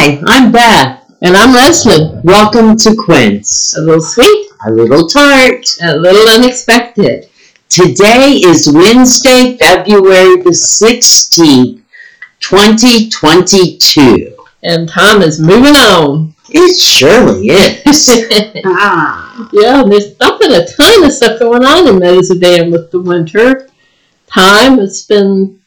Hi, I'm Beth. And I'm Leslie. Welcome to Quince. A little sweet, A little tart. a little unexpected. Today is Wednesday, February the 16th, 2022. And time is moving on. It surely is. ah. yeah, there's not been a ton of stuff going on in Meadows of Dan with the winter time. It's been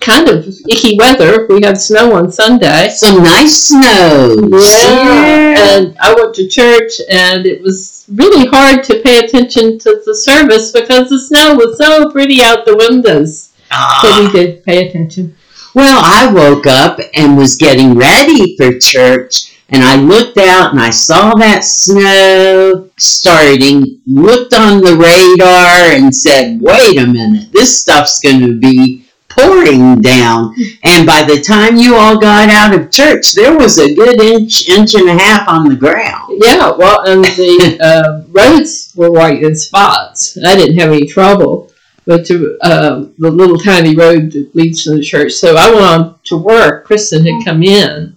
kind of icky weather. We had snow on Sunday. Some nice snows. And I went to church and it was really hard to pay attention to the service because the snow was so pretty out the windows. Ah. So we did pay attention. Well, I woke up and was getting ready for church, and I looked out and I saw that snow starting, looked on the radar and said, wait a minute, this stuff's going to be pouring down. And by the time you all got out of church, there was a good inch, inch and a half on the ground. Yeah, well, and the uh, roads were white in spots. I didn't have any trouble, but to, uh, the little tiny road that leads to the church. So I went on to work. Kristen had come in,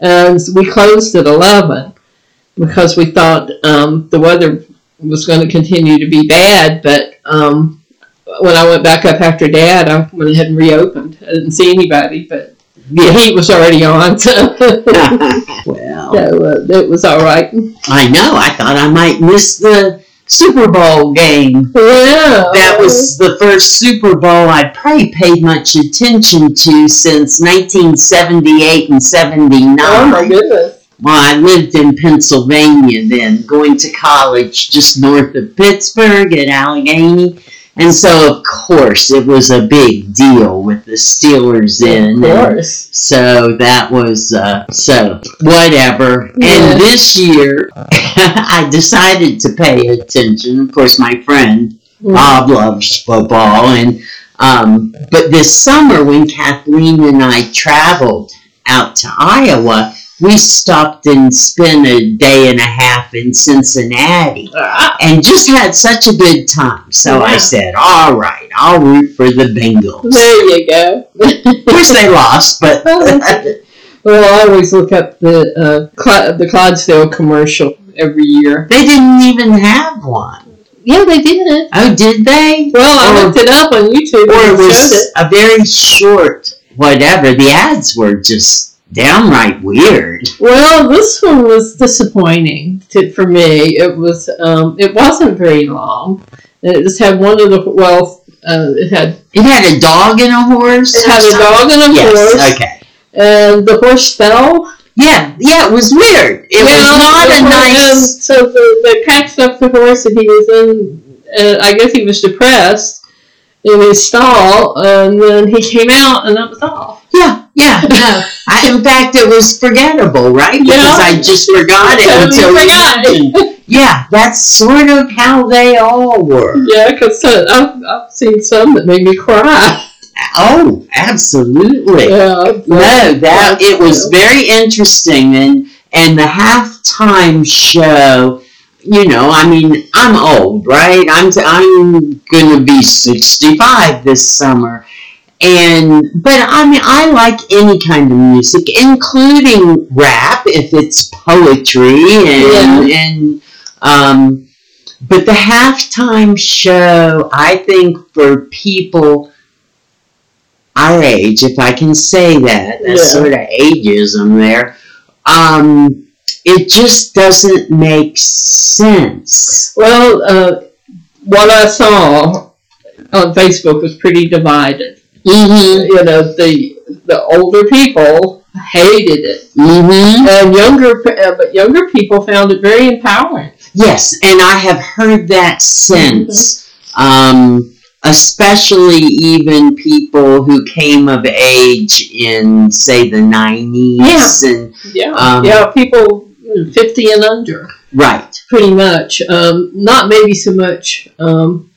and we closed at eleven because we thought um, the weather was going to continue to be bad. But um, when I went back up after Dad, I went ahead and reopened. I didn't see anybody, but the heat was already on, so. well, So uh, it was all right. I know. I thought I might miss the Super Bowl game. Yeah. That was the first Super Bowl I'd probably paid much attention to since 1978 and 79. Oh my goodness. Well, I lived in Pennsylvania then, going to college just north of Pittsburgh at Allegheny. And so, of course, it was a big deal with the Steelers in. Of and course. so that was, uh, so whatever. Yeah. And this year, I decided to pay attention. Of course, my friend Bob loves football, and um, but this summer when Kathleen and I traveled out to Iowa, we stopped and spent a day and a half in Cincinnati, Ah, and just had such a good time. So I said, "All right, I'll root for the Bengals." there you go. Of course, they lost, but well, I always look up the uh, Cl- the Clydesdale commercial every year. they didn't even have one. Yeah, they did. Oh, did they? Well, I looked it up on YouTube or it was it. a very short whatever. The ads were just downright weird. Well, this one was disappointing to, for me. It was um, it wasn't very long. It just had one of the well, uh, it had It had a dog and a horse. it had a dog and a Yes. horse, Okay. and the horse fell. Yeah. Yeah. It was weird. It was Yeah, not a nice. So the, the catched up the horse, and he was in. Uh, I guess he was depressed in his stall, and then he came out, and that was all. Yeah. No. I, in fact, it was forgettable, right? Because Yeah. I just forgot it Totally until forgot. Yeah, that's sort of how they all were. Yeah, because uh, I've, I've seen some that made me cry. Oh, absolutely. Yeah, No, that it was very interesting, and and the halftime show. You know, I mean, I'm old, right? I'm I'm gonna be 65 this summer, and but I mean, I like any kind of music, including rap if it's poetry and and um. But the halftime show, I think, for people our age, if I can say that, that's Yeah. sort of ageism there. Um, it just doesn't make sense. Well, uh, what I saw on Facebook was pretty divided. Mm-hmm. You know, the the older people hated it, Mm-hmm. and younger uh, but younger people found it very empowering. Yes, and I have heard that since. Um, especially even people who came of age in, say, the 90s. yeah. And, Yeah, Um, yeah, people fifty and under, right. pretty much. Um, not maybe so much um,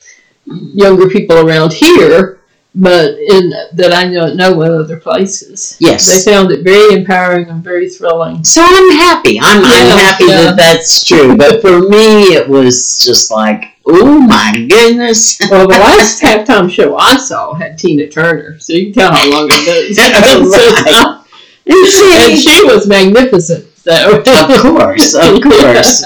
younger people around here, but in that I know know in other places. Yes. They found it very empowering and very thrilling. So I'm happy. I'm, I'm happy yeah. that that's true. But for me, it was just like, oh my goodness. Well, the last halftime show I saw had Tina Turner, so you can tell how long ago. Right. You uh, and she was magnificent. So Of course, of course.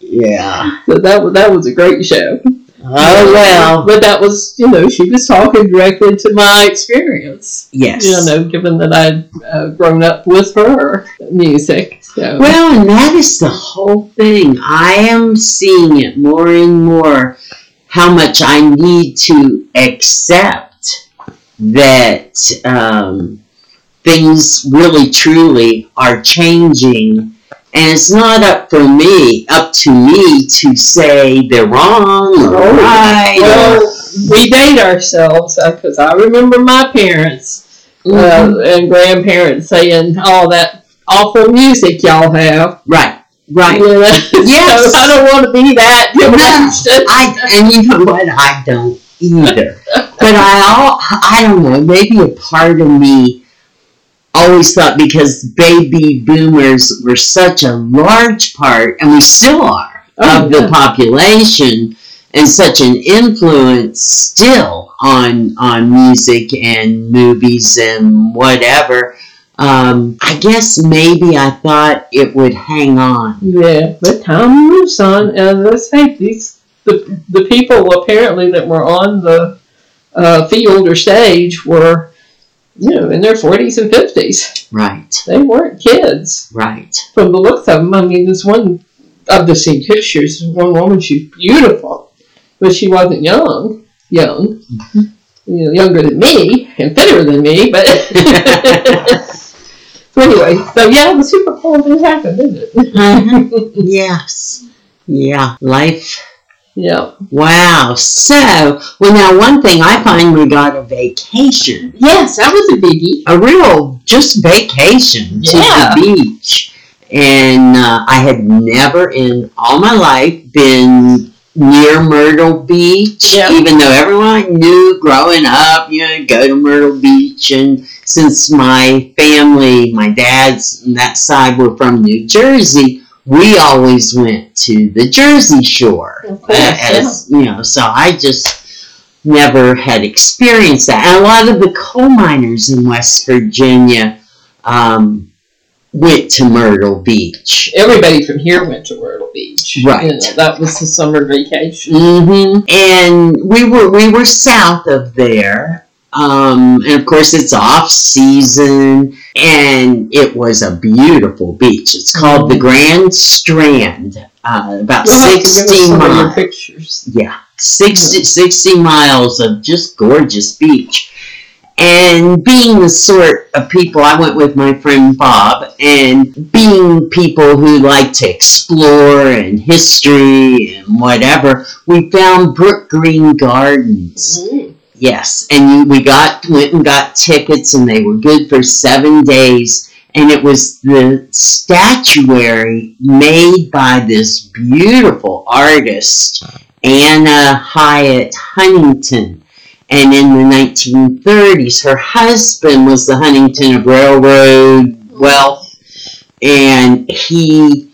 Yeah. so that was that was a great show. Oh well. But that was, you know, she was talking directly to my experience. Yes. You know, given that I'd uh, grown up with her music. So. Well, and that is the whole thing. I am seeing it more and more how much I need to accept that um, things really truly are changing. And it's not up for me, up to me to say they're wrong or Oh, right. or- well, we date ourselves because I remember my parents Mhm. uh, and grandparents saying all that awful music y'all have. right, right. You know? Yes. so I don't want to be that. No, I and you know what? I don't either. But I all I don't know. Maybe a part of me always thought because baby boomers were such a large part, and we still are Oh, of the population, and such an influence still on on music and movies and whatever. Um, I guess maybe I thought it would hang on. Yeah, but time moves on, and let's face these the the people apparently that were on the uh, field or stage were, you know, in their forties and fifties. Right, They weren't kids right. from the looks of them. I mean, there's one of the seen pictures. One woman, she's beautiful, but she wasn't young, young, you know, younger than me and fitter than me, but. So anyway, so yeah, the Super Bowl did happen, didn't it? Mhm. yes. Yeah. Life. Yeah. Wow. So, well, now one thing I finally got a vacation, Yes, that was a biggie. a real just vacation to Yeah. the beach, and uh, I had never in all my life been near Myrtle Beach, Yeah. even though everyone knew growing up, you know, go to Myrtle Beach. And since my family, my dad's and that side were from New Jersey, we always went to the Jersey Shore. Course, as, You know, so I just never had experienced that. And a lot of the coal miners in West Virginia um, went to Myrtle Beach. Everybody from here went to Myrtle Beach. Right. You know, that was the summer vacation. hmm And we were we were south of there, um, and of course it's off season, and it was a beautiful beach. It's called the Grand Strand, uh, about We'll have to give us sixty some of your miles. pictures. Yeah, 60, 60 miles of just gorgeous beach. And being the sort of people, I went with my friend Bob, and being people who like to explore and history and whatever, we found Brookgreen Gardens. Mm. Yes, and we got went and got tickets, and they were good for seven days. And it was the statuary made by this beautiful artist, Anna Hyatt Huntington. And in the 1930s, her husband was the Huntington of railroad wealth, and he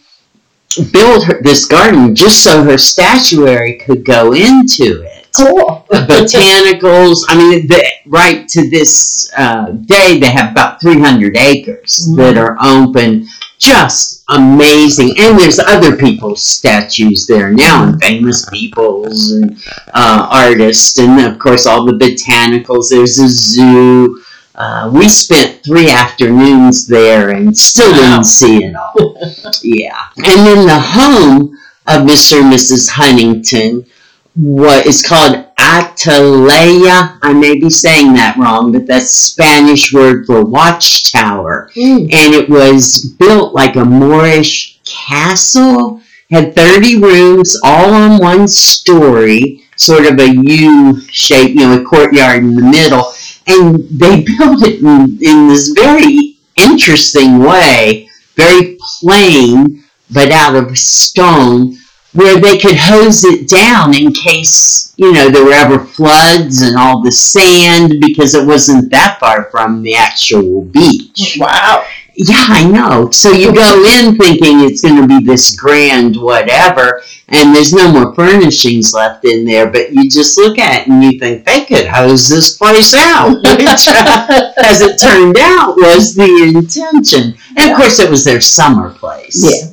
built her, this garden just so her statuary could go into it Cool. botanicals. I mean, the, right to this uh, day, they have about 300 acres Mhm. that are open. Just amazing. And there's other people's statues there now, and famous peoples and uh, artists, and of course, all the botanicals. There's a zoo. Uh, we spent three afternoons there and still Wow. didn't see it all. yeah. And then the home of Mr. and Mrs. Huntington what is called Atalaya. I may be saying that wrong, but that's Spanish word for watchtower. Mm. And it was built like a Moorish castle. Had 30 rooms, all on one story, sort of a U shape, you know, a courtyard in the middle. And they built it in, in this very interesting way, very plain, but out of stone where they could hose it down in case, you know, there were ever floods and all the sand because it wasn't that far from the actual beach. Wow. Yeah, I know. So you go in thinking it's going to be this grand whatever, and there's no more furnishings left in there, but you just look at it and you think they could hose this place out, which, uh, as it turned out, was the intention. And of course, it was their summer place. Yeah.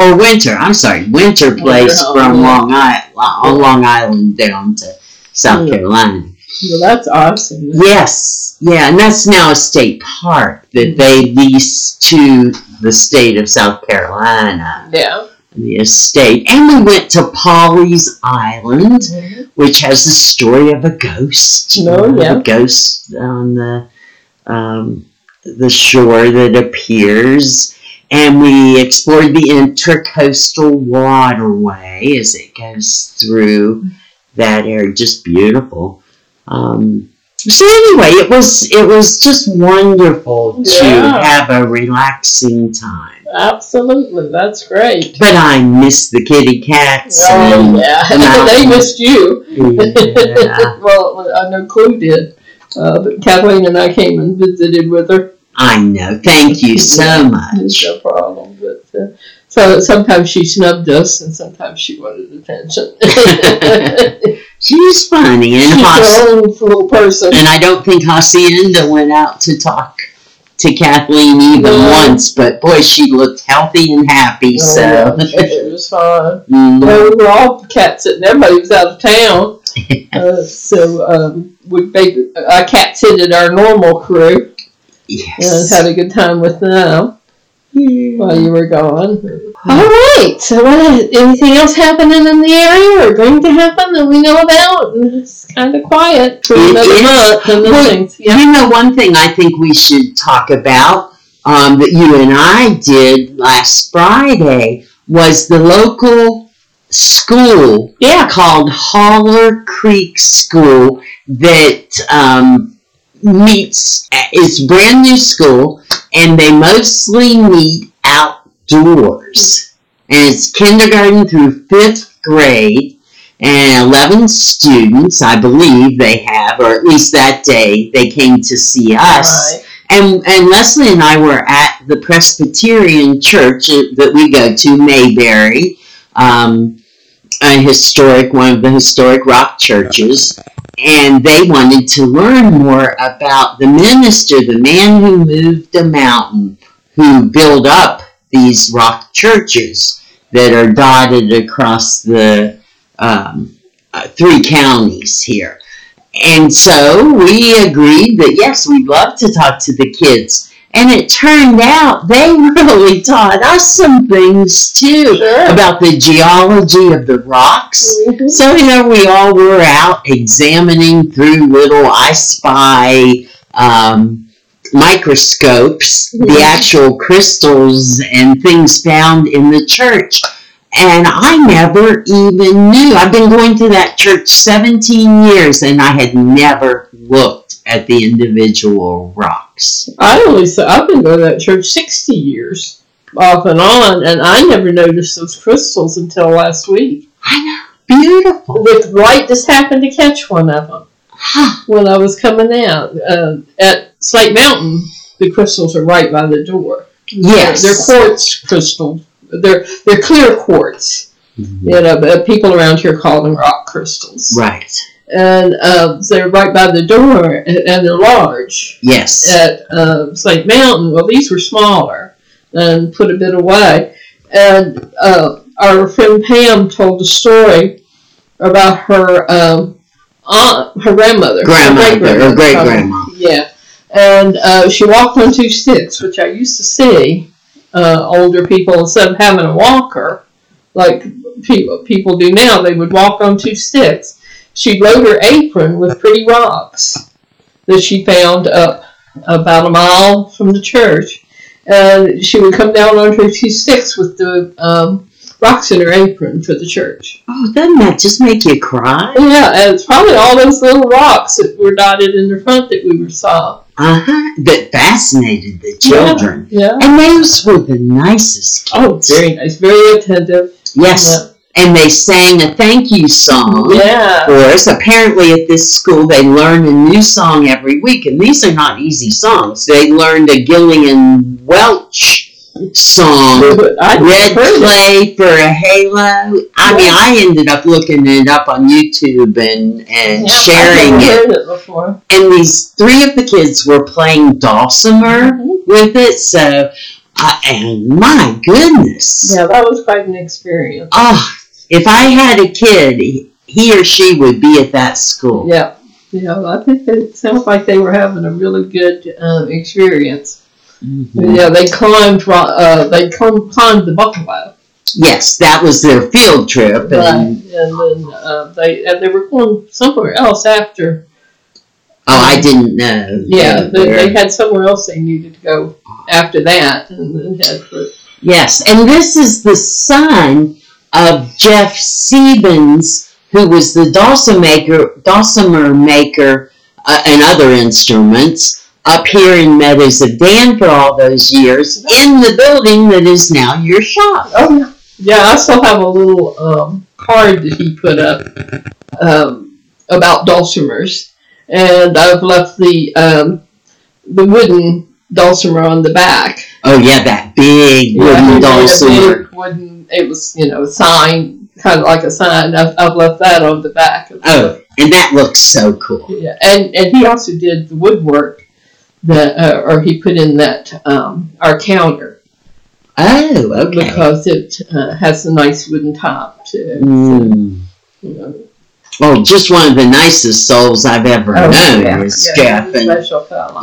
Or winter, I'm sorry, winter place home, from. Long, I- Long Island down to South Yeah. Carolina. Well, that's awesome. Yes, yeah, and that's now a state park that mm. they lease to the state of South Carolina, Yeah. the estate. And we went to Pawleys Island, mm-hmm. which has the story of a ghost. Oh, you Oh, know, yeah. A ghost on the um, the shore that appears. And we explored the intercoastal waterway as it goes through that area. Just beautiful. Um, so anyway, it was it was just wonderful to Yeah. have a relaxing time. Absolutely. That's great. But I miss the kitty cats. Oh, and, yeah. and they missed you. yeah, well, I know Clue did. Uh, but Kathleen and I came and visited with her. I know. Thank you so much. No problem. But uh, so sometimes she snubbed us, and sometimes she wanted attention. She's funny and She's own little person. and I don't think Hacienda went out to talk to Kathleen even No. once, but boy, she looked healthy and happy. Oh, so, yeah, she was fine. Mm, Well, we were all cat sitting. Everybody was out of town. Uh, so um, we baby, I cat sitted our normal crew and yes. had a good time with them while you were gone. All right. So, what, anything else happening in the area or going to happen that we know about? And It's kind of quiet for It another is. month. And Well, things. Yeah. You know, one thing I think we should talk about um, that you and I did last Friday was the local school Yeah. called Holler Creek School that um, meets, it's brand new school, and they mostly meet outdoors. And it's kindergarten through fifth grade, and 11 students, I believe they have, or at least that day they came to see us. Right. And, and Leslie and I were at the Presbyterian church uh, that we go to, Mayberry, um, a historic, one of the historic rock churches. And they wanted to learn more about the minister, the man who moved a mountain, who built up these rock churches that are dotted across the um, uh, three counties here. And so we agreed that yes, we'd love to talk to the kids. And it turned out they really taught us some things too Sure. about the geology of the rocks. Mhm. So here we all were out examining through little I Spy um, microscopes the Mhm. actual crystals and things found in the church. And I never even knew. I've been going to that church 17 years and I had never looked at the individual rocks. I only saw, I've been going to that church 60 years off and on, and I never noticed those crystals until last week. I know. Beautiful. With light, just happened to catch one of them when I was coming out. Uh, at Slate Mountain, the crystals are right by the door. Yes. They're, they're quartz crystal. They're, they're clear quartz. You know, but people around here call them rock crystals. Right. And uh, they're right by the door, and, and they're large. Yes. at uh, St. Mountain, well, these were smaller and put a bit away. And uh, our friend Pam told a story about her um, aunt, her grandmother, her grandmother or great-grandmother, great grandma. Yeah, and uh, she walked on two sticks, which I used to see uh, older people instead of having a walker, like people people do now. They would walk on two sticks. She'd load her apron with pretty rocks that she found up about a mile from the church, and she would come down on her two sticks with the um, rocks in her apron for the church. Oh, doesn't that just make you cry? Yeah, and it's probably all those little rocks that were dotted in the front that we were saw. Uh huh. That fascinated the children. Yeah. And those were the nicest kids. Oh, very nice, very attentive. Yes. And they sang a thank you song Yeah. for us. Apparently, at this school, they learn a new song every week, and these are not easy songs. They learned a Gillian Welch song. I Red clay for a halo. I mean, I ended up looking it up on YouTube and, and Yeah, sharing I've it. heard it before. And these three of the kids were playing dulcimer Mhm. with it. So, uh, and my goodness. Yeah, that was quite an experience. Oh, if I had a kid, he or she would be at that school. Yeah, yeah. I think it sounds like they were having a really good um, experience. Mhm. Yeah, they climbed. Uh, they climbed, the buffalo. Yes, that was their field trip. Right, And, and then uh, they and they were going somewhere else after. oh, I didn't know. Yeah, they, they had somewhere else they needed to go after that, and then had for Yes, and this is the son of Jeff Siebens, who was the dulcimer maker, dulcimer maker uh, and other instruments up here in Meadows of Dan for all those years in the building that is now your shop. Oh yeah, yeah. I still have a little um, card that he put up um, about dulcimers, and I've left the um, the wooden dulcimer on the back. Oh yeah, that big wooden a dulcimer. big Wooden. It was you know a sign, kind of like a sign. I've, I've left that on the back. Of the Oh, and that looks so cool. Yeah, and and he also did the woodwork that, uh, or he put in that um, our counter Oh, okay. because it uh, has a nice wooden top too. Mm. You know. Well, just one of the nicest souls I've ever Oh, known yeah, is yeah, Jeff, and.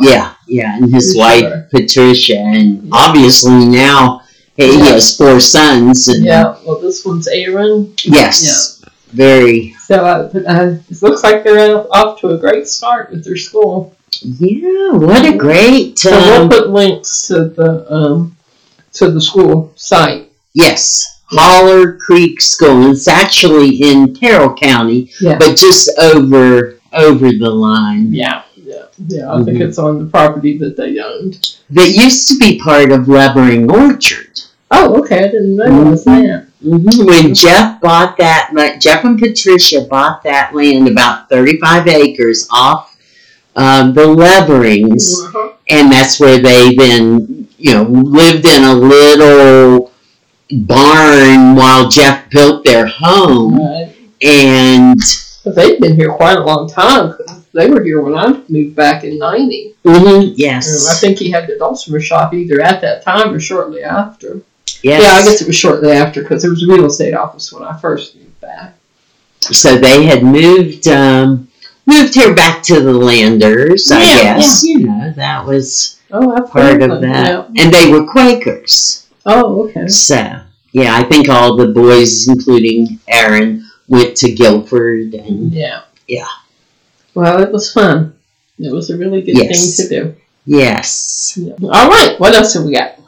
Yeah, yeah, and his wife. Patricia, and obviously now he Yeah. has four sons. And Yeah. Well, this one's Aaron. yes, very. So uh, uh, it looks like they're off- to a great start with their school. Yeah, what a great. So we'll Um, put links to the um, to the school site. yes, Holler Creek School. It's actually in Carroll County, Yeah. but just over over the line. Yeah. Yeah. Yeah. I think Mhm. it's on the property that they owned. That used to be part of Levering Orchard. Oh, okay. I didn't realize Mhm. that. hmm When Jeff bought that, Jeff and Patricia bought that land, about 35 acres off um, the Leverings, Uh-huh. and that's where they then, you know, lived in a little barn while Jeff built their home. Right. And they've been here quite a long time. They were here when I moved back in '90. mhm, I think he had the dulcimer shop either at that time or shortly after. Yes. Yeah, I guess it was shortly after because there was a real estate office when I first moved back. So they had moved um, moved here back to the Landers, I Yeah, guess. Yeah. You know, that was Oh, I've part heard of that. And they were Quakers. Oh, okay. So, yeah, I think all the boys, including Aaron, went to Guilford and Yeah. Yeah. Well, it was fun. It was a really good Yes. thing to do. yes. Yeah. All right. What else have we got?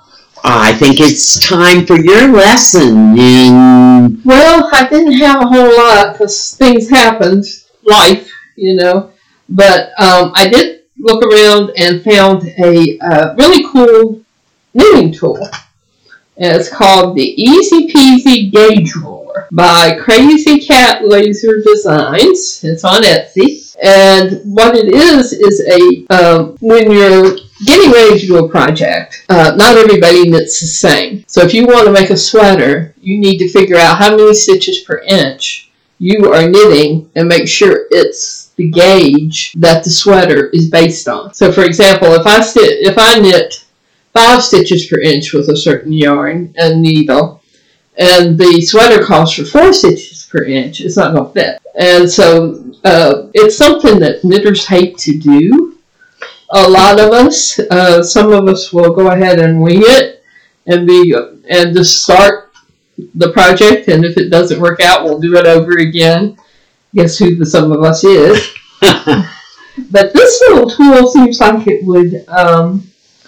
I think it's time for your lesson in Well, I didn't have a whole lot because things happened, life, you know. But um, I did look around and found a uh, really cool knitting tool. And it's called the Easy Peasy Gauge Ruler by Crazy Cat Laser Designs. It's on Etsy. And what it is is a um, when you're getting ready to do a project, uh, not everybody knits the same. So if you want to make a sweater, you need to figure out how many stitches per inch you are knitting and make sure it's the gauge that the sweater is based on. So for example, if I sti- if I knit five stitches per inch with a certain yarn and needle, and the sweater calls for four stitches per inch, it's not going to fit. And so uh, it's something that knitters hate to do. A lot of us, uh, some of us will go ahead and wing it and be and just start the project. And if it doesn't work out, we'll do it over again. Guess who the some of us is? But this little tool seems like it would um,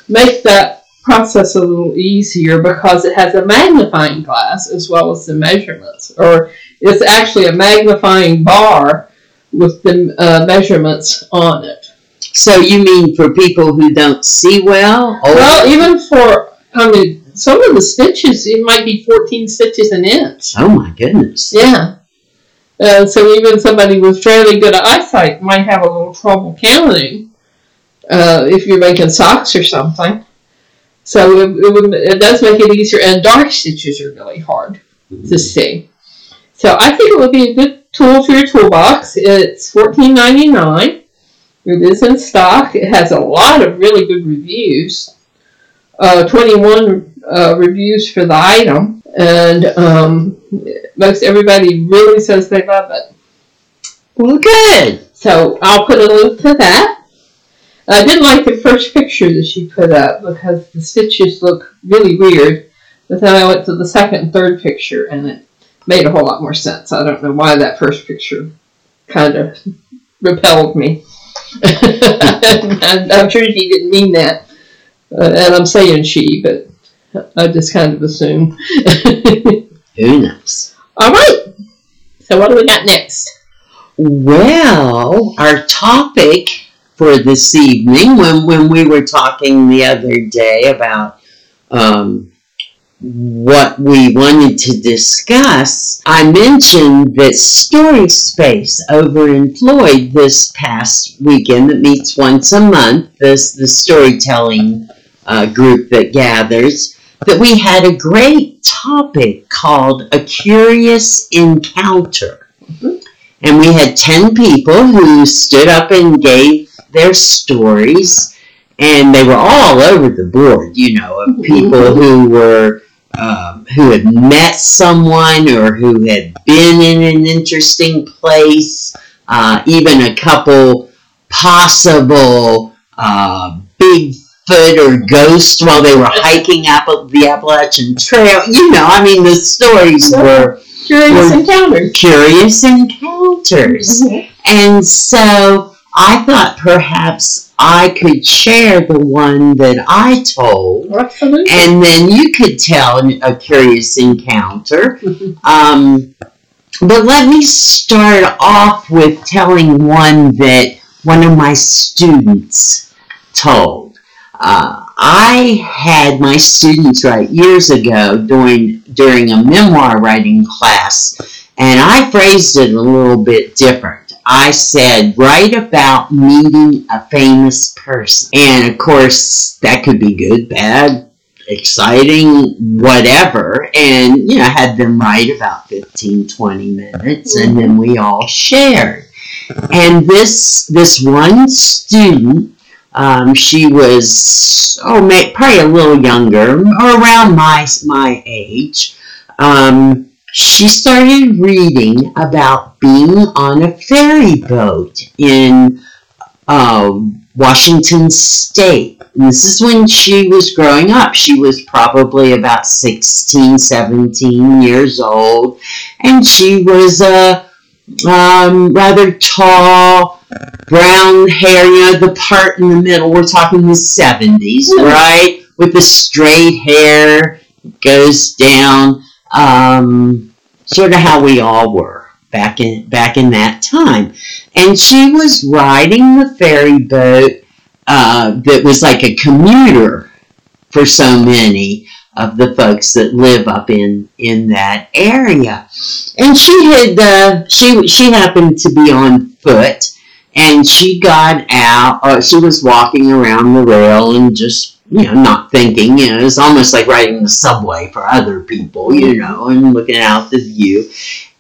make that process a little easier because it has a magnifying glass as well as the measurements, or it's actually a magnifying bar with the uh, measurements on it. So you mean for people who don't see well? Or, Well, even for, I mean, some of the stitches, it might be 14 stitches an inch. Oh my goodness. Yeah. Uh, so even somebody with fairly good eyesight might have a little trouble counting uh, if you're making socks or something. So it, it, would, it does make it easier, and dark stitches are really hard to see. So I think it would be a good tool for your toolbox. It's $14.99. It is in stock. It has a lot of really good reviews. Uh, 21 uh, reviews for the item, and um, most everybody really says they love it. Well, good. So I'll put a link to that. I didn't like the first picture that she put up because the stitches look really weird. But then I went to the second and third picture and it made a whole lot more sense. I don't know why that first picture kind of repelled me. I'm sure she didn't mean that. Uh, and I'm saying she, but I just kind of assume. Who knows? All right. So what do we got next? Well, our topic for this evening, when, when we were talking the other day about um, what we wanted to discuss, I mentioned that Story Space over in Floyd this past weekend that meets once a month, this the storytelling uh, group that gathers, that we had a great topic called A Curious Encounter. Mhm. And we had 10 people who stood up and gave their stories, and they were all over the board, you know, of people who were um, who had met someone or who had been in an interesting place, uh, even a couple possible uh, Bigfoot or ghosts while they were hiking up the Appalachian Trail. You know, I mean, the stories were Curious Well- encounters. curious encounters. And so I thought perhaps I could share the one that I told, Absolutely. and then you could tell a curious encounter. Um, but let me start off with telling one that one of my students told. Uh, I had my students write years ago during during a memoir writing class, and I phrased it a little bit different. I said, write about meeting a famous person. And of course, that could be good, bad, exciting, whatever. And, you know, I had them write about 15, 20 minutes, and then we all shared. And this, this one student, um, she was, oh, may, probably a little younger, or around my, my age. Um, she started reading about being on a ferry boat in uh, Washington State. And this is when she was growing up. She was probably about 16, 17 years old. And she was a um, rather tall, brown hair, you know, the part in the middle. We're talking the 70s, right? With the straight hair, goes down um, sort of how we all were back in back in that time. And she was riding the ferry boat uh, that was like a commuter for so many of the folks that live up in in that area. And she had uh, she she happened to be on foot. And she got out, uh, she was walking around the rail and just you know, not thinking, you know, it's almost like riding the subway for other people, you know, and looking out the view.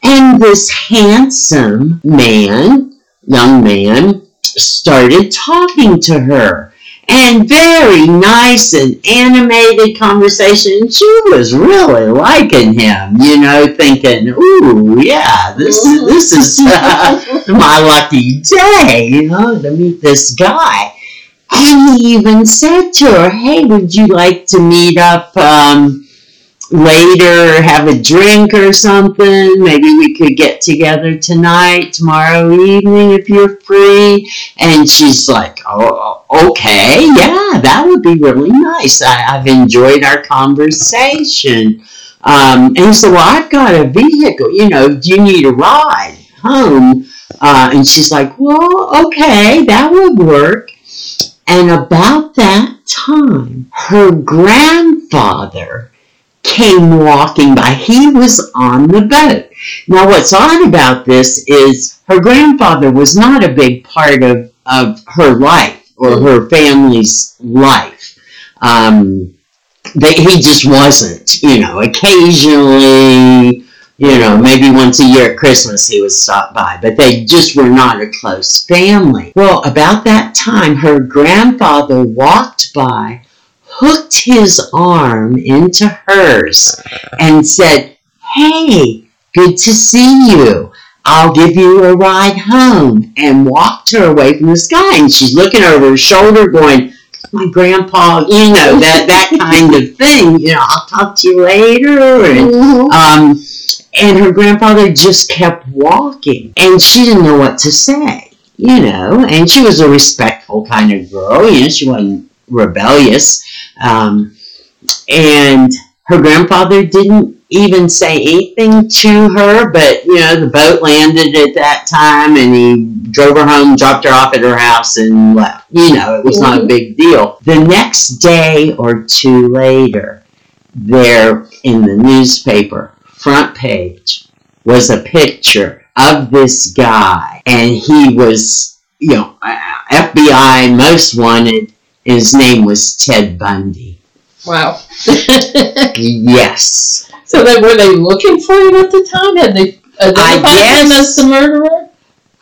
And this handsome man, young man, started talking to her. And very nice and animated conversation. She was really liking him, you know, thinking, "Ooh, yeah, this this is uh, my lucky day, you know, to meet this guy." And he even said to her, Hey, would you like to meet up um, later, have a drink or something? Maybe we could get together tonight, tomorrow evening if you're free. And she's like, Oh, okay, yeah, that would be really nice. I, I've enjoyed our conversation. Um, and he said, Well, I've got a vehicle, you know, do you need a ride home? Uh, and she's like, Well, okay, that would work. And about that time, her grandfather came walking by. He was on the boat. Now, what's odd about this is her grandfather was not a big part of, of her life or her family's life. Um, they, he just wasn't, you know, occasionally, you know, maybe once a year at Christmas he would stop by, but they just were not a close family. Well, about that time, her grandfather walked by, hooked his arm into hers, and said, Hey, good to see you. I'll give you a ride home, and walked her away from the sky. And she's looking over her shoulder, going, my grandpa, you know, that, that kind of thing. You know, I'll talk to you later. And, um, and her grandfather just kept walking. And she didn't know what to say, you know. And she was a respectful kind of girl. You know, she wasn't rebellious. Um, and her grandfather didn't even say anything to her, but you know, the boat landed at that time and he drove her home, dropped her off at her house, and left. You know, it was not a Mhm. big deal. The next day or two later, there in the newspaper, front page, was a picture of this guy, and he was, you know, uh, FBI most wanted. His name was Ted Bundy. Wow. Yes. so they were they looking for him at the time? Had they identified him guess- as the murderer?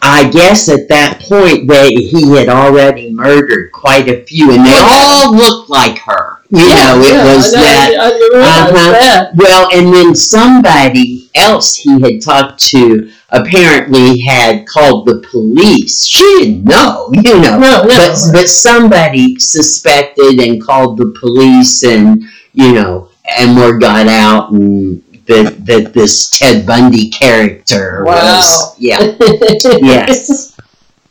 I guess at that point they he had already murdered quite a few, and they all looked like her. You know, it yeah, was that. I, I Uh-huh. that. Well, and then somebody else he had talked to apparently had called the police. She didn't know, you know. No, no. But, but somebody suspected and called the police, and you know, and word got out, and that that this Ted Bundy character Wow. was, yeah, Yes.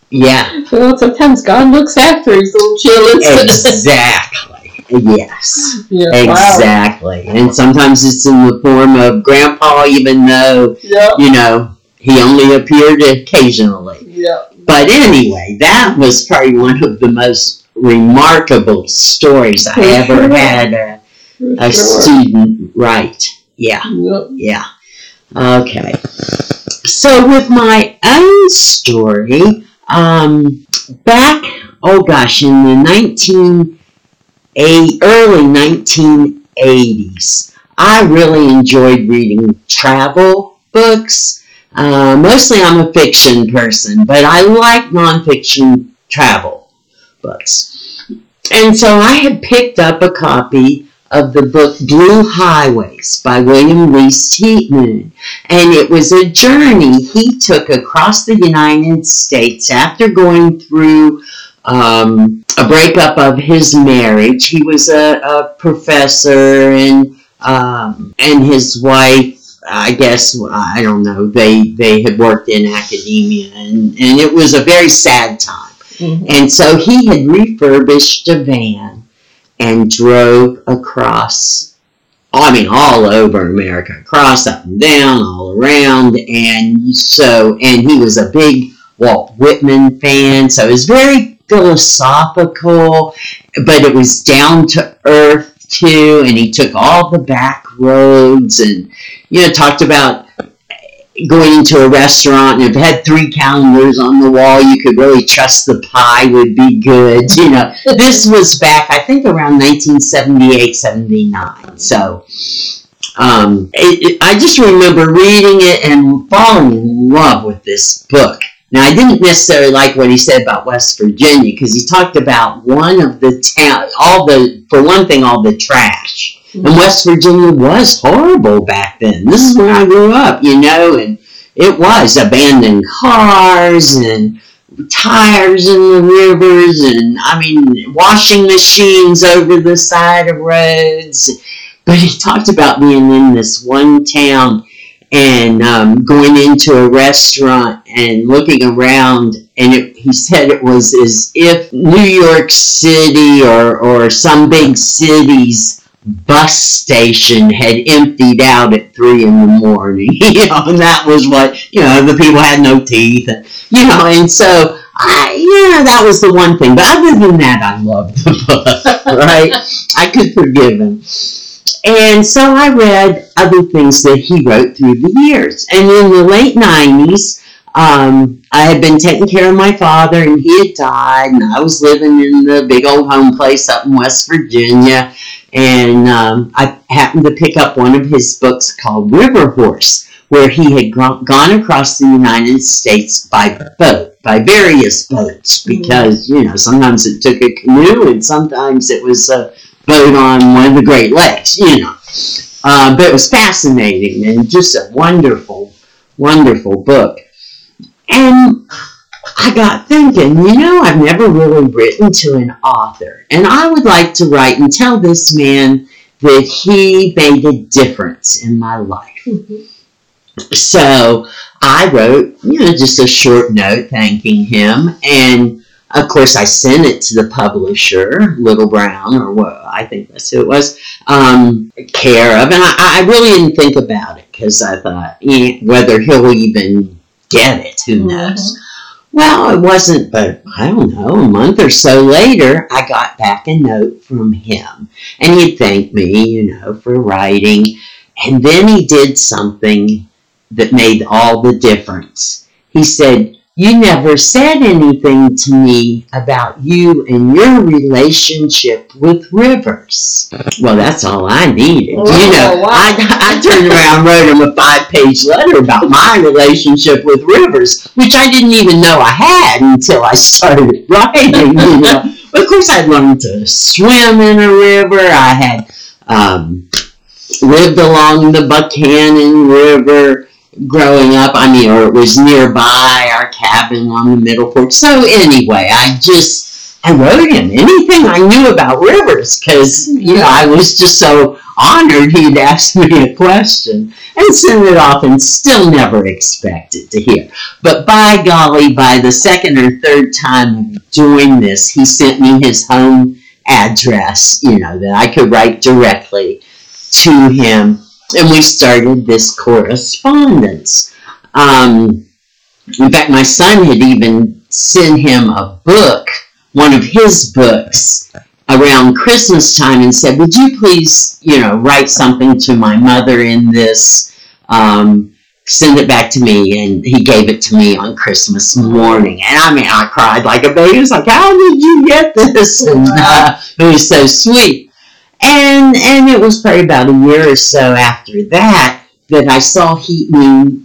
yeah, Well, sometimes God looks after his little children. exactly, yes, yeah, Wow. exactly, and sometimes it's in the form of Grandpa, even though you know he only appeared occasionally. Yeah. But anyway, that was probably one of the most remarkable stories I ever had a, a sure. student write. Yeah, Yep. yeah. Okay. So with my own story, um, back oh gosh, in the nineteen early nineteen eighties, I really enjoyed reading travel books. Uh, mostly, I'm a fiction person, but I like nonfiction travel books. And so I had picked up a copy of the book Blue Highways by William Least Heat-Moon. And it was a journey he took across the United States after going through um, a breakup of his marriage. He was a, a professor, and um, and his wife. I guess I don't know. They they had worked in academia, and, and it was a very sad time. Mhm. And so he had refurbished a van and drove across, I mean, all over America, across, up and down, all around. And so, and he was a big Walt Whitman fan, so it was very philosophical, but it was down to earth too. And he took all the back roads and, you know, talked about going into a restaurant and if it had three calendars on the wall, you could really trust the pie would be good. You know, this was back, I think, around 1978, 79. So, um, it, it, I just remember reading it and falling in love with this book. Now, I didn't necessarily like what he said about West Virginia because he talked about one of the town, all the, for one thing, all the trash. Mm-hmm. And West Virginia was horrible back then. This is where I grew up, you know, and it was abandoned cars and tires in the rivers and, I mean, washing machines over the side of roads. But he talked about being in this one town and um, going into a restaurant and looking around and it, he said it was as if New York City or, or some big cities bus station had emptied out at three in the morning. you know, and that was what you know. The people had no teeth, and, you know, and so I, yeah, that was the one thing. But other than that, I loved the book. right? I could forgive him. And so I read other things that he wrote through the years. And in the late 90s, um, I had been taking care of my father, and he had died, and I was living in the big old home place up in West Virginia. And um, I happened to pick up one of his books called River Horse, where he had gone across the United States by boat, by various boats, mm-hmm. because, you know, sometimes it took a canoe, and sometimes it was a boat on one of the Great Lakes, you know. Uh, but it was fascinating and just a wonderful, wonderful book. And I got thinking, you know, I've never really written to an author, and I would like to write and tell this man that he made a difference in my life. Mm-hmm. So I wrote, you know, just a short note thanking him, and of course, I sent it to the publisher, Little Brown, or what I think that's who it was, um, care of, and I, I, really didn't think about it because I thought eh, whether he'll even get it, who mm-hmm. knows. Mm-hmm. Well, it wasn't, but I don't know, a month or so later, I got back a note from him. And he thanked me, you know, for writing. And then he did something that made all the difference. He said, you never said anything to me about you and your relationship with Rivers. Well, that's all I needed. Oh, you know, wow. I, I turned around and wrote him a five page letter about my relationship with Rivers, which I didn't even know I had until I started writing. You know, of course, I'd learned to swim in a river. I had um, lived along the Buckhannon River growing up. I mean, or it was nearby cabin on the middle porch. So anyway, I just I wrote him anything I knew about rivers because you know I was just so honored he'd asked me a question and sent it off and still never expected to hear. But by golly, by the second or third time doing this, he sent me his home address, you know, that I could write directly to him and we started this correspondence. Um, in fact, my son had even sent him a book, one of his books, around Christmas time and said, Would you please, you know, write something to my mother in this? Um, send it back to me. And he gave it to me on Christmas morning. And I mean, I cried like a baby. It was like, How did you get this? And uh, it was so sweet. And and it was probably about a year or so after that that I saw he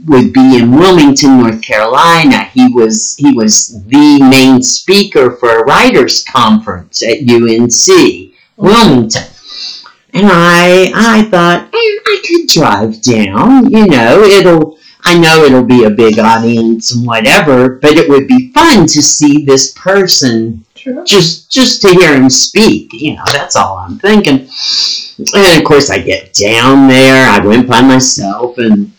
would be in Wilmington, North Carolina. He was he was the main speaker for a writers conference at UNC Wilmington. And I I thought eh, I could drive down, you know, it'll I know it'll be a big audience and whatever, but it would be fun to see this person just just to hear him speak. You know, that's all I'm thinking. And of course, I get down there. I went by myself, and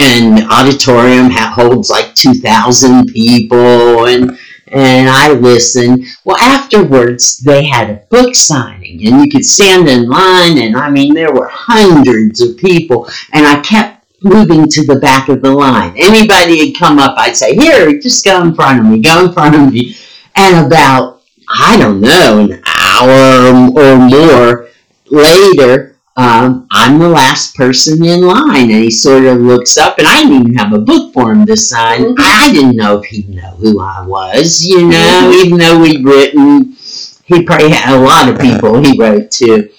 and auditorium holds like two thousand people, and and I listened. Well, afterwards, they had a book signing, and you could stand in line, and I mean, there were hundreds of people, and I kept moving to the back of the line. Anybody had come up, I'd say, Here, just go in front of me, go in front of me. And about I don't know, an hour or more later, um, I'm the last person in line. And he sort of looks up, and I didn't even have a book for him to sign. Mm-hmm. I didn't know if he'd know who I was, you know, mm-hmm. even though we'd written. He probably had a lot of people he wrote to.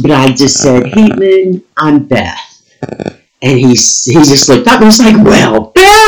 But I just said, Heat Moon, I'm Beth. And he, he just looked up and was like, Well, Beth!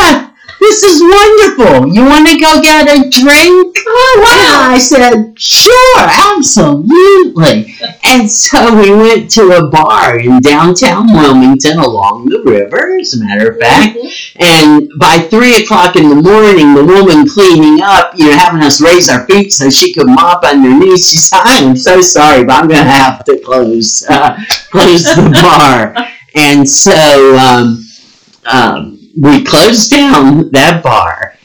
This is wonderful. You want to go get a drink? Oh, wow. I said, Sure, absolutely. and so we went to a bar in downtown Wilmington along the river, as a matter of fact. Mm-hmm. And by three o'clock in the morning, the woman cleaning up, you know, having us raise our feet so she could mop underneath, she said, I am so sorry, but I'm going to have to close, uh, close the bar. And so, um, um, we closed down that bar.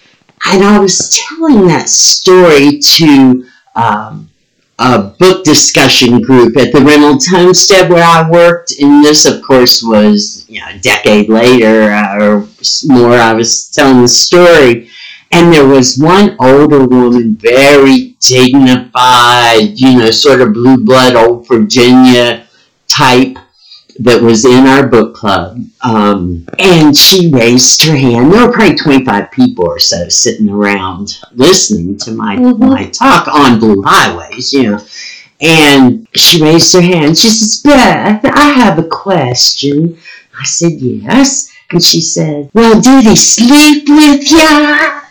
And I was telling that story to um, a book discussion group at the Reynolds Homestead where I worked. And this, of course, was you know, a decade later uh, or more. I was telling the story. And there was one older woman, very dignified, you know, sort of blue blood, old Virginia type that was in our book club, um, and she raised her hand. There were probably 25 people or so sitting around listening to my, Mhm. my talk on Blue Highways, you know. And she raised her hand. She says, Beth, I have a question. I said, yes. And she said, well, did he sleep with ya?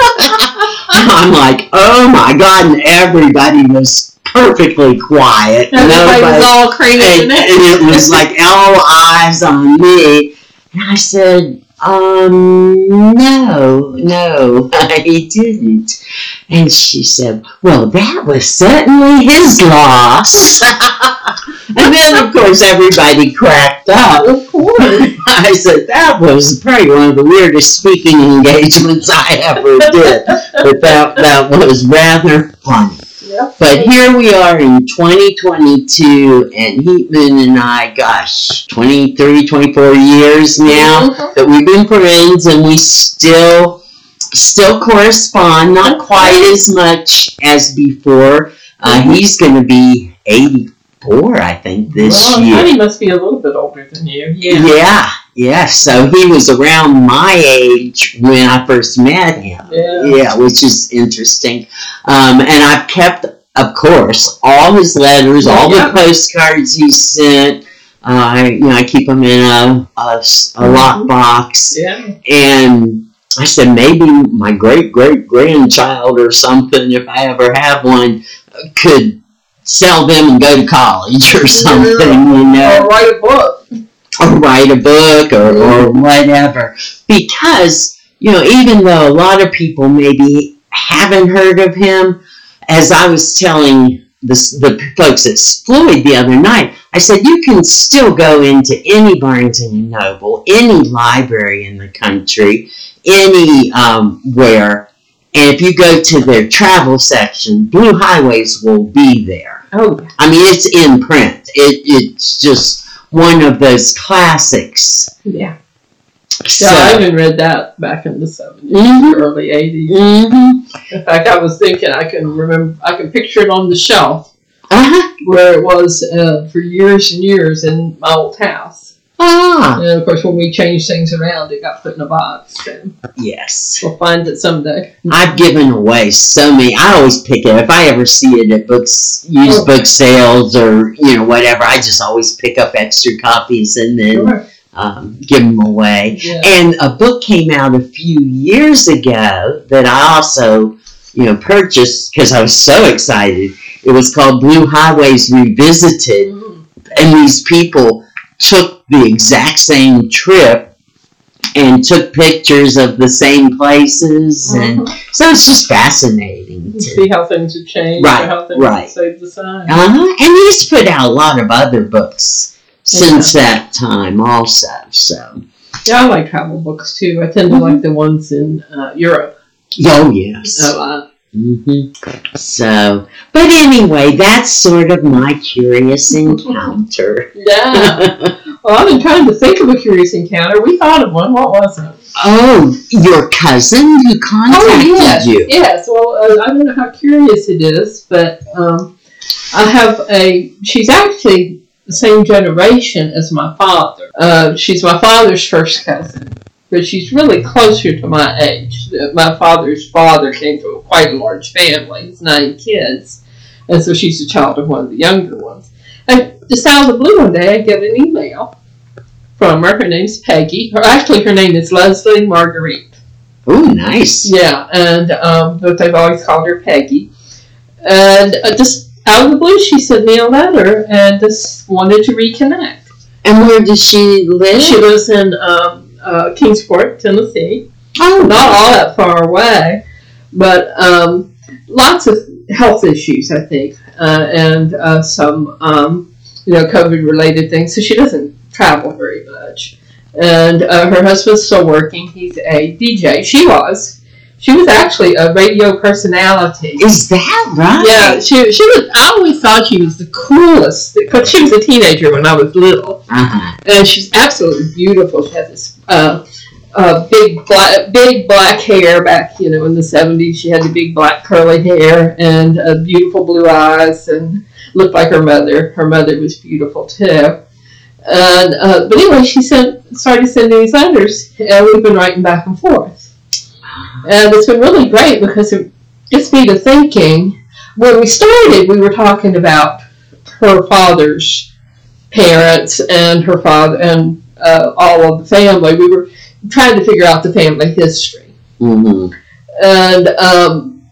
I'm like, oh my God. And everybody was perfectly quiet. And everybody was all craning and, and it was like all eyes on me. And I said, um, no, no, he didn't. And she said, well, that was certainly his loss. and then, of course, everybody cracked up. Of course. I said, that was probably one of the weirdest speaking engagements I ever did. But that, that was rather funny. Yep. But here we are in 2022, and Heat Moon and I, gosh, 23, 24 years now Mhm. that we've been friends, and we still still correspond, not quite as much as before. Uh, he's going to be 84, I think, this well, year. Honey must be a little bit older than you. Yeah. Yeah, yeah. So he was around my age when I first met him. Yeah. Yeah, which is interesting. Um, and I've kept, of course, all his letters, all Yeah. the postcards he sent. Uh, I, you know, I keep them in a Mhm. lockbox. Yeah. And I said, maybe my great great grandchild or something, if I ever have one, could sell them and go to college or something, you know Or write a book. Or write a book or, or whatever. Because, you know, even though a lot of people maybe haven't heard of him, as I was telling the, the folks at Floyd the other night, I said, you can still go into any Barnes and Noble, any library in the country, any um, where, and if you go to their travel section, Blue Highways will be there. Oh. I mean, it's in print. It, it's just one of those classics. Yeah. So, Yeah, I even read that back in the 70s, Mhm. early 80s. mhm. In fact, I was thinking I can remember, I can picture it on the shelf uh-huh. where it was uh, for years and years in my old house. Ah, And of course, when we change things around, it got put in a box. And yes. we'll find it someday. I've given away so many. I always pick it if I ever see it at books, used Oh. book sales, or you know whatever. I just always pick up extra copies and then Sure. um, give them away. Yeah. And a book came out a few years ago that I also, you know, purchased because I was so excited. It was called Blue Highways Revisited, Mm. and these people took the exact same trip and took pictures of the same places, and Mhm. so it's just fascinating. To, See how things have changed Right, how things right. stayed the same. uh-huh. And he's put out a lot of other books since that time, also. So, Yeah, I like travel books too. I tend to Mhm. like the ones in uh, Europe oh yes. a lot. Hmm So, but anyway, that's sort of my curious encounter. Yeah. well, I've been trying to think of a curious encounter. We thought of one. What was it? oh, your cousin who contacted yes. you? Yes. Well, uh, I don't know how curious it is, but um, I have a. She's actually the same generation as my father. Uh, she's my father's first cousin, but she's really closer to my age. My father's father came from quite a large family. He's nine kids, and so she's a child of one of the younger ones. And just out of the blue one day, I get an email from her. Her name's Peggy. Or actually, her name is Leslie Marguerite. Oh, nice. Yeah, and um, but they've always called her Peggy. And uh, just out of the blue, she sent me a letter and just wanted to reconnect. And where does she live? She lives in um, uh, Kingsport, Tennessee. oh, Not all that far away, but um, lots of health issues, I think, uh, and uh, some um, you know COVID-related things. So she doesn't travel very much. And uh, her husband's still working. He's a DJ. She was. She was actually a radio personality. Is that right? Yeah, she, she was. I always thought she was the coolest because she was a teenager when I was little, Uh-huh. and she's absolutely beautiful. She has this uh, uh, big black, big black hair back, you know, in the seventies. She had the big black curly hair and uh, beautiful blue eyes, and looked like her mother. Her mother was beautiful too. And uh, but anyway, she sent started sending these letters, and we've been writing back and forth. And it's been really great because it gets me to thinking. When we started, we were talking about her father's parents and her father and uh, all of the family. We were trying to figure out the family history, Mm-hmm. and um,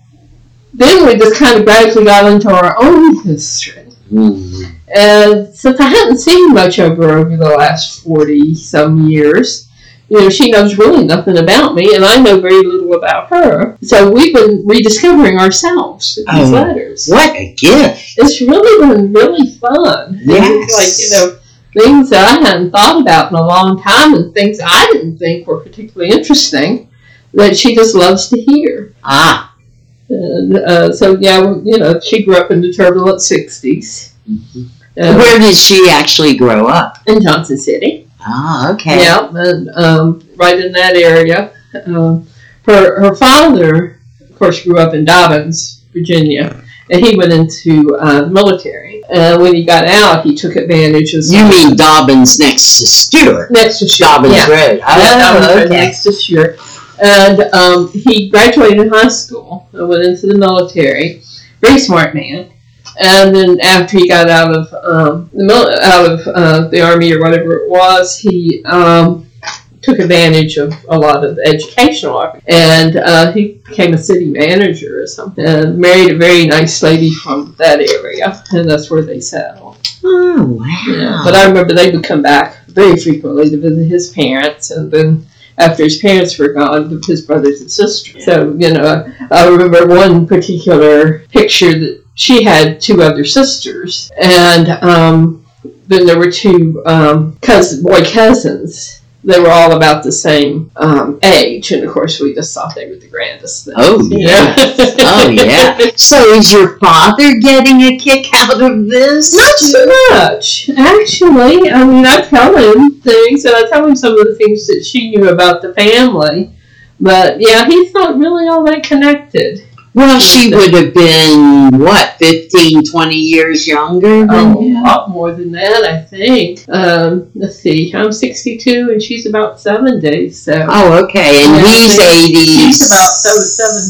then we just kind of gradually got into our own history. Mm-hmm. And since I hadn't seen much of her over the last 40 some years, you know, she knows really nothing about me, and I know very little about her. So we've been rediscovering ourselves with these Oh. letters. What a gift! It's really been really fun. Yes. Like, you know, things that I hadn't thought about in a long time and things I didn't think were particularly interesting that she just loves to hear. Ah. And uh, so, yeah, you know, she grew up in the turbulent 60s. Mhm. Uh, Where did she actually grow up? in Johnson City. Ah, okay. Yeah, and um, right in that area. Um, her her father, of course, grew up in Dobbins, Virginia, and he went into uh, the military. And when he got out, he took advantage of You mean Dobbins next to Stuart? next to Stuart. Dobbins yeah. Road. Yeah, Dobbins Oh, Road okay. next to Stuart. And um, he graduated high school and went into the military. Very smart man. And then after he got out of um, the mil- out of uh, the army or whatever it was, he um, took advantage of a lot of educational opportunities. and uh, he became a city manager or something. And married a very nice lady from that area, and that's where they settled. Oh, wow. Yeah, but I remember they would come back very frequently to visit his parents, and then after his parents were gone, his brothers and sisters. So you know, I remember one particular picture that she had two other sisters, and um, then there were two um, cousin, boy cousins. They were all about the same um, age, and of course, we just thought they were the grandest. Things, Oh, know? Oh, yeah. So is your father getting a kick out of this? Not so much, actually. I mean, I tell him things, and I tell him some of the things that she knew about the family. But yeah, he's not really all that connected. Well, she would have been, what, 15, 20 years younger Oh, a lot more than that, I think. Um, let's see, I'm 62 and she's about 70, so Oh, okay. And Yeah, he's I 80. she's about so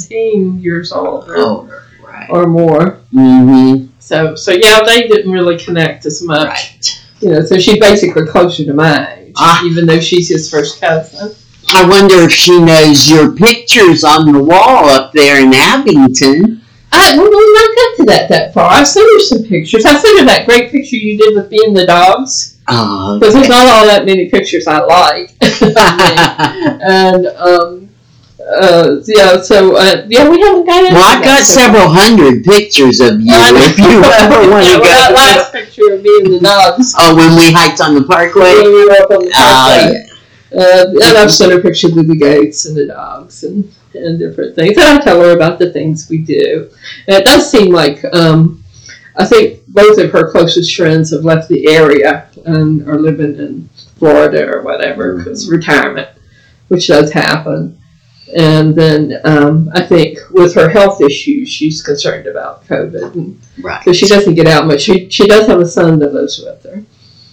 17 years old or, Oh, right. or more. Mm-hmm. So, so yeah, they didn't really connect as much. Right. You know, so she's basically closer to my age, Ah. even though she's his first cousin. I wonder if she knows your pictures on the wall up there in Abingdon. I well, we not got to that that far. I sent her some pictures. I sent her that great picture you did with me and the dogs Oh, because there's not all that many pictures I like. and um, uh, yeah, so uh, yeah, we haven't got. into well, I've got several hundred pictures of you I if you ever want to well, that last picture of me and the dogs. Oh, when we hiked on the parkway? When we were up on the Oh, parkway. yeah. Uh, and I've sent her pictures of the goats and the dogs and, and different things. And I tell her about the things we do. And it does seem like um, I think both of her closest friends have left the area and are living in Florida or whatever because retirement, which does happen. And then um, I think with her health issues, she's concerned about COVID, and Right. so she doesn't get out much. She she does have a son that lives with her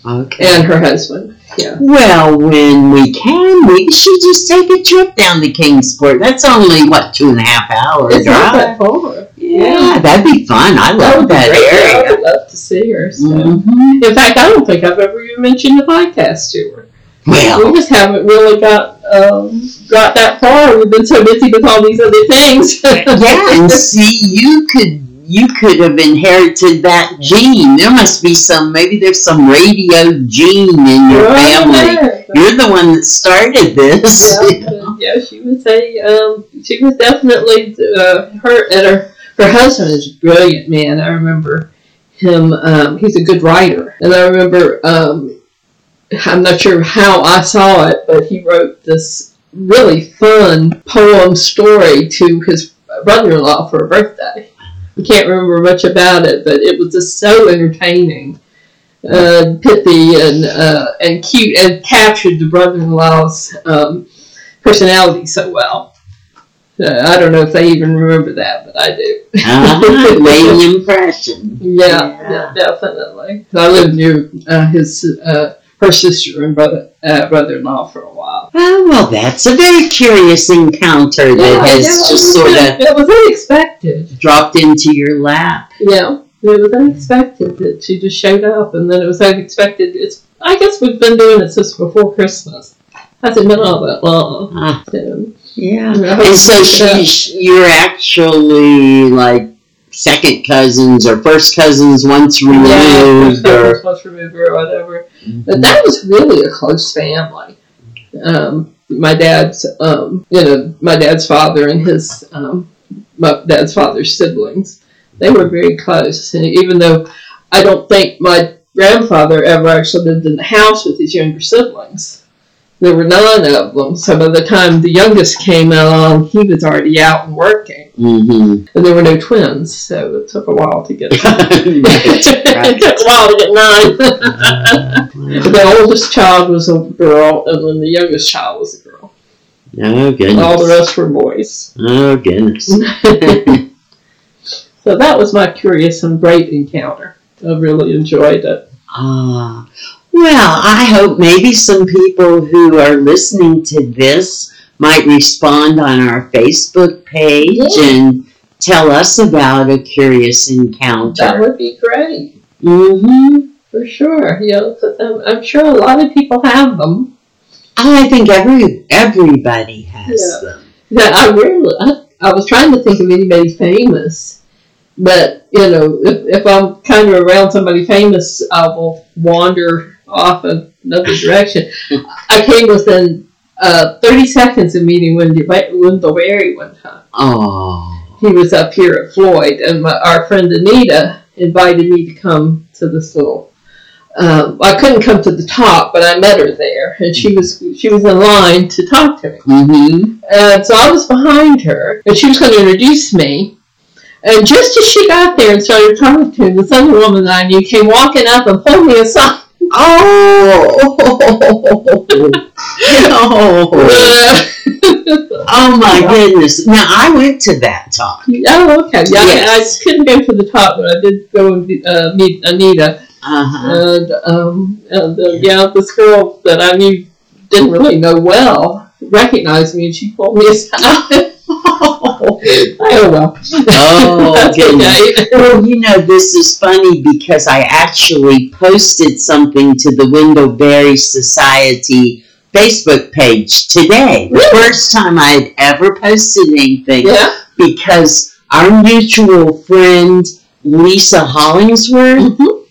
Okay. and her husband. Yeah. Well, when we can, we should just take a trip down to Kingsport. That's only, what, two and a half hours It's not that drive? far. Yeah, that'd be fun. I love be that area. I'd love to see her. So. Mhm. In fact, I don't think I've ever even mentioned the podcast to her. Well, We just haven't really got um, got that far. We've been so busy with all these other things. yeah, and see, you could you could have inherited that gene. There must be some, maybe there's some radio gene in your family. Yeah, You're the one that started this. yeah, yeah, she was a um, she was definitely uh, her and her her husband is a brilliant man. I remember him. Um, he's a good writer, and I remember um, I'm not sure how I saw it, but he wrote this really fun poem story to his brother-in-law for a birthday. I can't remember much about it, but it was just so entertaining, uh, pithy, and uh, and cute, and captured the brother-in-law's um, personality so well. Uh, I don't know if they even remember that, but I do. uh made an impression. Yeah, Yeah. yeah, definitely. I live near uh, his uh, her sister and brother uh, brother-in-law for a Oh, well, that's a very curious encounter that Yeah, has yeah, just sort of It was unexpected. dropped into your lap. Yeah, it was unexpected that she just showed up, and then it was unexpected. It's I guess we've been doing it since before Christmas. Hasn't been all that long. Ah, So, yeah. I And so we keep it up. she, you're actually like second cousins or first cousins once yeah, removed, or once removed or whatever. But that mm-hmm. was really a close family. Um, my dad's, um, you know, my dad's father and his, um, my dad's father's siblings, they were very close. And even though I don't think my grandfather ever actually lived in the house with his younger siblings, there were nine of them. So by the time the youngest came along, he was already out and working. Mhm. And there were no twins, so it took a while to get. It took a while to get nine. the oldest child was a girl, and then the youngest child was a girl. Oh goodness. All the rest were boys. Oh goodness. so that was my curious and great encounter. I really enjoyed it. Ah, well, I hope maybe some people who are listening to this might respond on our Facebook page Yeah. and tell us about a curious encounter. That would be great, Mm-hmm. for sure. You know, 'cause I'm, sure a lot of people have them. I think every everybody has Yeah. them. Yeah, I really, I, I was trying to think of anybody famous, but you know, if, if I'm kind of around somebody famous, I will wander off in another direction. I came within uh, 30 seconds of meeting Wendy, Wendell Berry one time. Oh. He was up here at Floyd, and my, our friend Anita invited me to come to this little. Um, I couldn't come to the top, but I met her there, and she was she was in line to talk to me. Mm-hmm. And so I was behind her, and she was going to introduce me. And just as she got there and started talking to me, this other woman that I knew came walking up and pulled me aside. Oh. oh. Oh my goodness. Now I went to that talk. oh, okay. Yeah, Yes. I, I couldn't go to the talk, but I did go and uh, meet Anita. Uh-huh. And, um, and uh, yeah, this girl that I knew didn't really know well recognized me, and she pulled me aside. oh, well. Oh, okay. Well, you know, this is funny because I actually posted something to the Wendell Berry Society Facebook page today. The first time I had ever posted anything Yeah. because our mutual friend Lisa Hollingsworth, Mhm.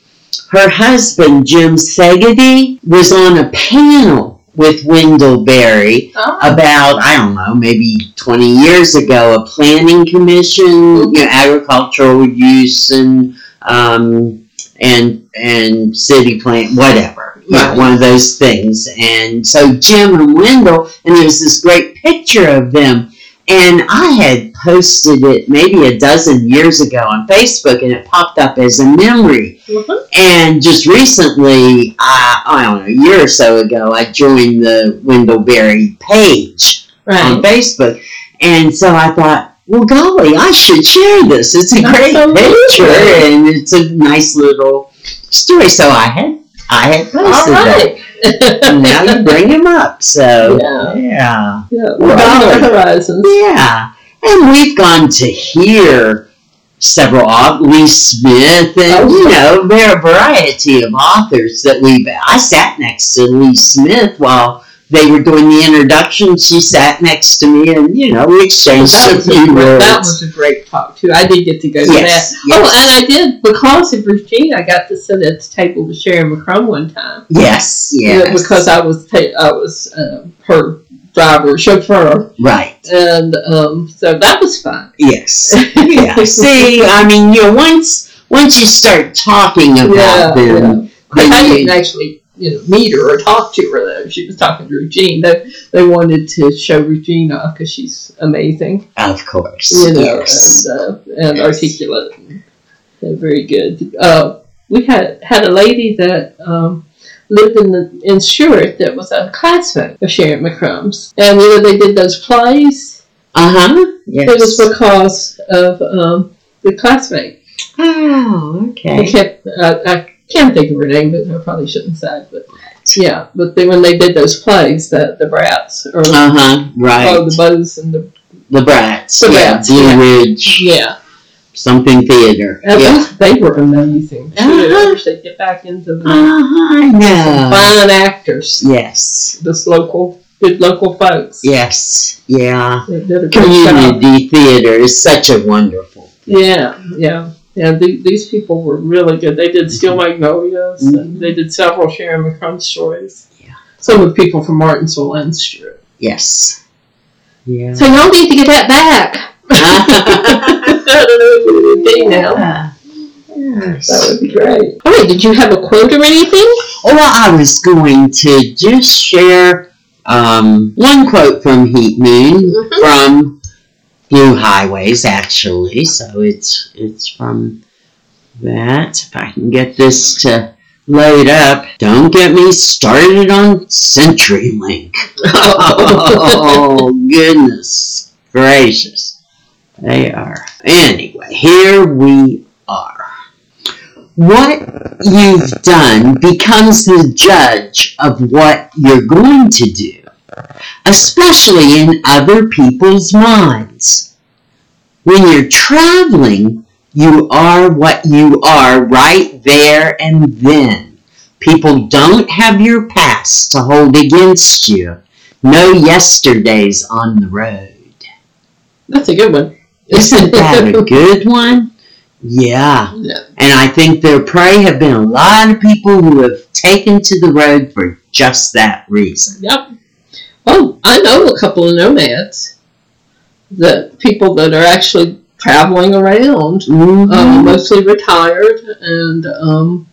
her husband Jim Segedy, was on a panel with Wendell Berry Ah. about I don't know maybe 20 years ago a planning commission you know agricultural use and um, and and city plan whatever Right. one of those things and so Jim and Wendell and there was this great picture of them and I had posted it maybe a dozen years ago on Facebook and it popped up as a memory Mhm. and just recently, I, I don't know, a year or so ago, I joined the Wendell Berry page on Facebook. And so I thought, well, golly, I should share this. It's a great Absolutely. picture and it's a nice little story. So I had, I had All posted that. now you bring him up. So, Yeah. yeah. Yeah, Well, on the golly. horizons. Yeah. And we've gone to hear several Lee Smith and Oh, you know there are a variety of authors that we've I sat next to Lee Smith while they were doing the introduction she sat next to me and you know we exchanged That a was, a few great, words that was a great talk too. I did get to go to Yes, that. yes. Oh, and I did because of Regina. I got to sit at the table with Sharyn McCrumb one time. yes yes because I was ta- I was uh, her driver chauffeur, right and um, so that was fun. yes yeah see I mean you know once once you start talking about Yeah, them But I didn't actually you know meet her or talk to her though. She was talking to Regine. They they wanted to show Regina because she's amazing. of course you know, yes and, uh, and Yes. articulate. And, and very good. Uh, we had had a lady that um, lived in the in Stuart that was a classmate of Sharyn McCrumb's, and you know they did those plays. uh-huh yes It was because of um, the classmate. Oh, I okay. kept I, I can't think of her name, but I probably shouldn't say. But Yeah, but then when they did those plays, the the brats or Uh huh. Right. oh, the bows and the the Brats. The yeah. Brats, Blue yeah. Ridge. yeah, Something theater. And yeah. those- they were amazing. Uh-huh. They'd get back into the Uh huh. I know. fine actors. Yes. This local, good local folks. Yes. Yeah. They did a great job. Community theater is such a wonderful. Yeah, yeah, yeah. The, these people were really good. They did Steel Magnolias, and they did several Sharyn McCrumb stories. Yeah. Some of the people from Martinsville and Stuart. Yes. Yeah. So y'all need to get that back. I don't know what it would be now. Yes. That would be great. All right, did you have a quote or anything? Well, I was going to just share um, one quote from Heat Moon Mhm. from Blue Highways, actually. So it's it's from that. If I can get this to load up. Don't get me started on CenturyLink. oh goodness gracious, they are. Anyway, here we are. What you've done becomes the judge of what you're going to do, especially in other people's minds. When you're traveling, you are what you are right there and then. People don't have your past to hold against you. No yesterdays on the road. That's a good one. Isn't that a good one? Yeah. Yeah. And I think there probably have been a lot of people who have taken to the road for just that reason. Yep. Oh, I know a couple of nomads. The people that are actually traveling around, um, Mhm. mostly retired, and um,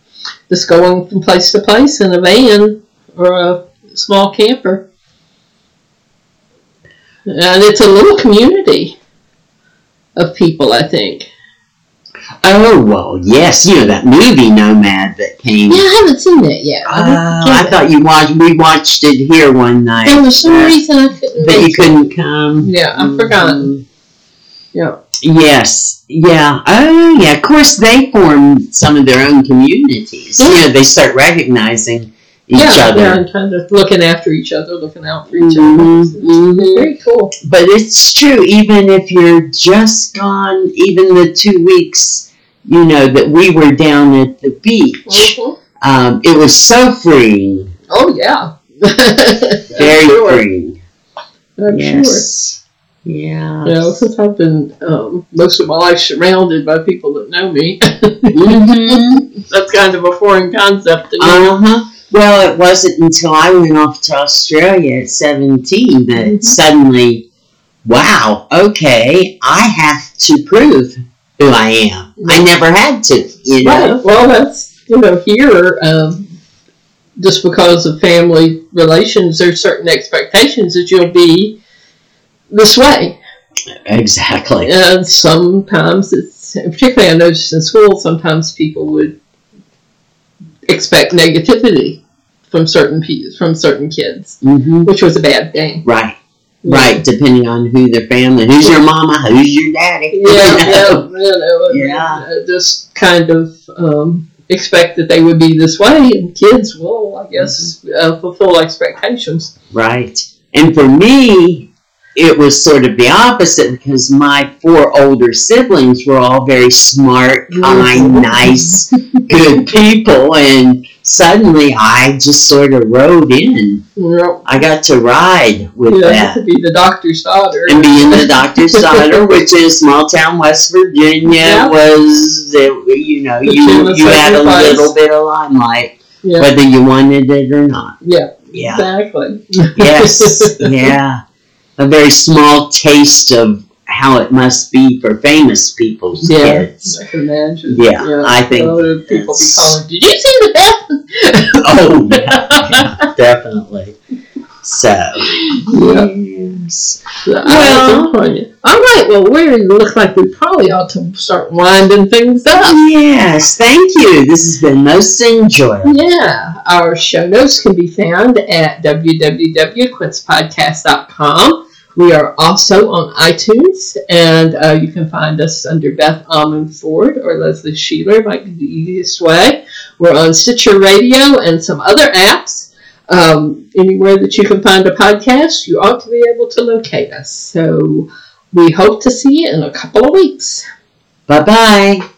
just going from place to place in a van or a small camper. And it's a little community of people, I think. Oh, well, yes. You know that movie Nomad that came. Yeah, I haven't seen that yet. Oh, I thought you watched. We watched it here one night. There was some uh, reason I couldn't. that you couldn't come. Yeah, I've forgotten. Mhm. Yeah. Yes. Yeah. Oh, yeah. Of course, they form some of their own communities. You know, they start recognizing each yeah, other. yeah, and kind of looking after each other, looking out for each Mhm, other. It's mhm. Very cool. But it's true, even if you're just gone, even the two weeks, you know, that we were down at the beach, um, it was so freeing, Oh yeah, very sure. freeing. I'm sure. yes. Yeah. You know, since I've been um, most of my life surrounded by people that know me, hmm that's kind of a foreign concept to me. Uh huh. Well, it wasn't until I went off to Australia at 17 that Mhm. suddenly, wow, okay, I have to prove who I am. I never had to, you know. Well, well, that's you know here. Um, just because of family relations, there's certain expectations that you'll be this way. Exactly. And sometimes it's, particularly I noticed in school, sometimes people would expect negativity from certain pe- from certain kids, hmm which was a bad thing. Right. Right, depending on who their family, who's your mama, who's your daddy. Yeah, you yeah, know? you know, Yeah. uh, just kind of um, expect that they would be this way, and kids will, I guess, uh, fulfill expectations. Right. And for me, it was sort of the opposite because my four older siblings were all very smart, kind, nice, good people. And suddenly I just sort of rode in. Know, I got to ride with you know, that. to be the doctor's daughter. And being the doctor's daughter, which is small town West Virginia, Yeah. was, you know, The you, you had a little bit of limelight, Yeah, whether you wanted it or not. yeah, Yeah. exactly. Yes, yeah. A very small taste of how it must be for famous people's Yeah. kids. I can imagine. Yeah, I think Other people be calling, Did you see the death? Oh, yeah, yeah, definitely. So, Yeah. yes. Well, Well- all right. Well, we look like we probably ought to start winding things up. Yes, thank you. This has been most enjoyable. Yeah, our show notes can be found at www.quincepodcast.com. We are also on iTunes, and uh, you can find us under Beth Almond Ford or Leslie Sheeler, might be the easiest way. We're on Stitcher Radio and some other apps. um, anywhere that you can find a podcast, you ought to be able to locate us. So we hope to see you in a couple of weeks. Bye bye.